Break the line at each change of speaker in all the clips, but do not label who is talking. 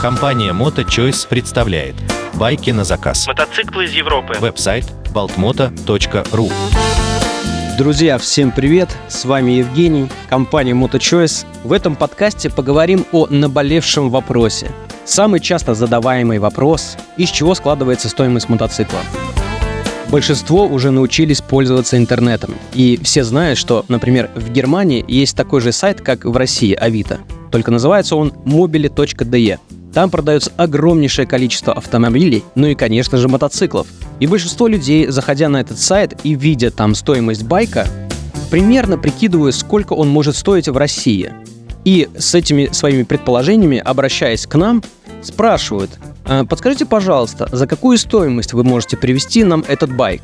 Компания MotoChoice представляет байки на заказ.
Мотоциклы из Европы.
Веб-сайт baltmoto.ru
Друзья, всем привет! С вами Евгений, компания MotoChoice. В этом подкасте поговорим о наболевшем вопросе. Самый часто задаваемый вопрос – из чего складывается стоимость мотоцикла? Большинство уже научились пользоваться интернетом. И все знают, что, например, в Германии есть такой же сайт, как в России, Авито. Только называется он mobile.de. Там продается огромнейшее количество автомобилей, ну и, конечно же, мотоциклов. И большинство людей, заходя на этот сайт и видя там стоимость байка, примерно прикидывают, сколько он может стоить в России. И с этими своими предположениями, обращаясь к нам, спрашивают, «А, подскажите, пожалуйста, за какую стоимость вы можете привести нам этот байк?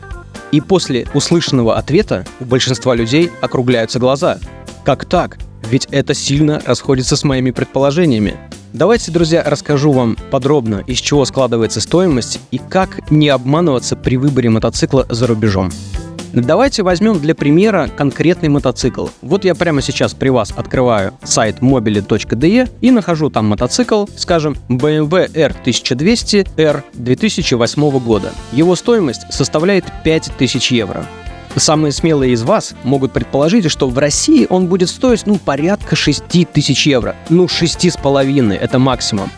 И после услышанного ответа у большинства людей округляются глаза. Как так? Ведь это сильно расходится с моими предположениями. Давайте, друзья, расскажу вам подробно, из чего складывается стоимость и как не обманываться при выборе мотоцикла за рубежом. Давайте возьмем для примера конкретный мотоцикл. Вот я прямо сейчас при вас открываю сайт mobile.de и нахожу там мотоцикл, скажем, BMW R1200R 2008 года. Его стоимость составляет 5000 евро. Самые смелые из вас могут предположить, что в России он будет стоить, ну, порядка 6 тысяч евро. Ну, шести с половиной, это максимум.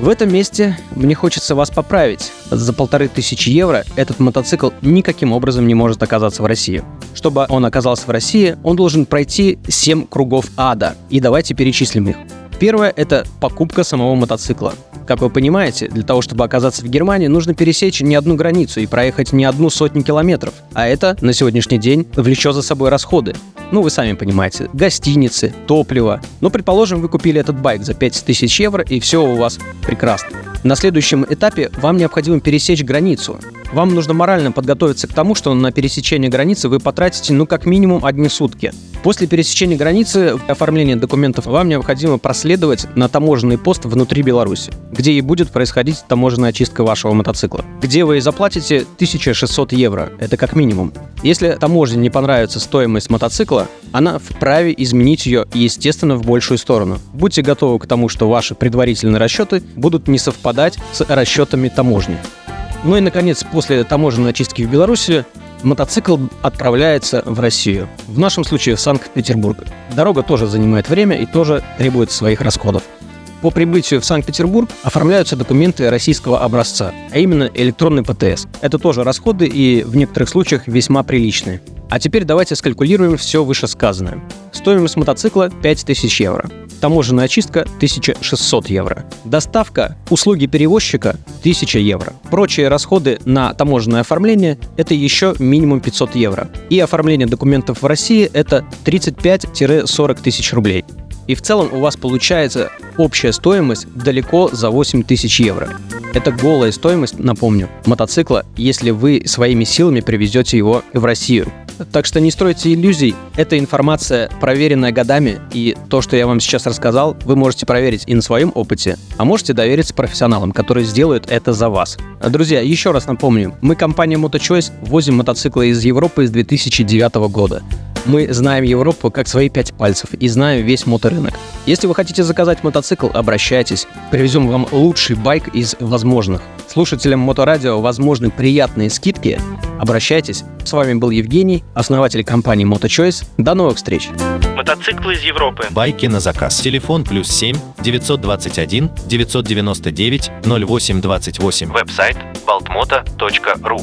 В этом месте мне хочется вас поправить. За полторы тысячи евро этот мотоцикл никаким образом не может оказаться в России. Чтобы он оказался в России, он должен пройти 7 кругов ада. И давайте перечислим их. Первое – это покупка самого мотоцикла. Как вы понимаете, для того, чтобы оказаться в Германии, нужно пересечь не одну границу и проехать не одну сотню километров. А это на сегодняшний день влечет за собой расходы. Ну, вы сами понимаете, гостиницы, топливо. Но, предположим, вы купили этот байк за 5000 евро, и все у вас прекрасно. На следующем этапе вам необходимо пересечь границу. Вам нужно морально подготовиться к тому, что на пересечение границы вы потратите, ну, как минимум, одни сутки. После пересечения границы оформления документов вам необходимо проследовать на таможенный пост внутри Беларуси, где и будет происходить таможенная очистка вашего мотоцикла, где вы заплатите 1600 евро, это как минимум. Если таможне не понравится стоимость мотоцикла, она вправе изменить ее, естественно, в большую сторону. Будьте готовы к тому, что ваши предварительные расчеты будут не совпадать с расчетами таможни. Ну и, наконец, после таможенной очистки в Беларуси мотоцикл отправляется в Россию. В нашем случае в Санкт-Петербург. Дорога тоже занимает время и тоже требует своих расходов. По прибытию в Санкт-Петербург оформляются документы российского образца, а именно электронный ПТС. Это тоже расходы и в некоторых случаях весьма приличные. А теперь давайте скалькулируем все вышесказанное. Стоимость мотоцикла 5000 евро таможенная очистка 1600 евро. Доставка, услуги перевозчика 1000 евро. Прочие расходы на таможенное оформление – это еще минимум 500 евро. И оформление документов в России – это 35-40 тысяч рублей. И в целом у вас получается общая стоимость далеко за 8 тысяч евро. Это голая стоимость, напомню, мотоцикла, если вы своими силами привезете его в Россию. Так что не стройте иллюзий. Эта информация проверенная годами, и то, что я вам сейчас рассказал, вы можете проверить и на своем опыте, а можете довериться профессионалам, которые сделают это за вас. Друзья, еще раз напомню, мы компания MotoChoice возим мотоциклы из Европы с 2009 года. Мы знаем Европу как свои пять пальцев и знаем весь моторынок. Если вы хотите заказать мотоцикл, обращайтесь. Привезем вам лучший байк из возможных. Слушателям Моторадио возможны приятные скидки. Обращайтесь. С вами был Евгений, основатель компании MotoChoice. До новых встреч!
Мотоциклы из Европы.
Байки на заказ. Телефон плюс 7 921 999 0828.
Веб-сайт baltmoto.ru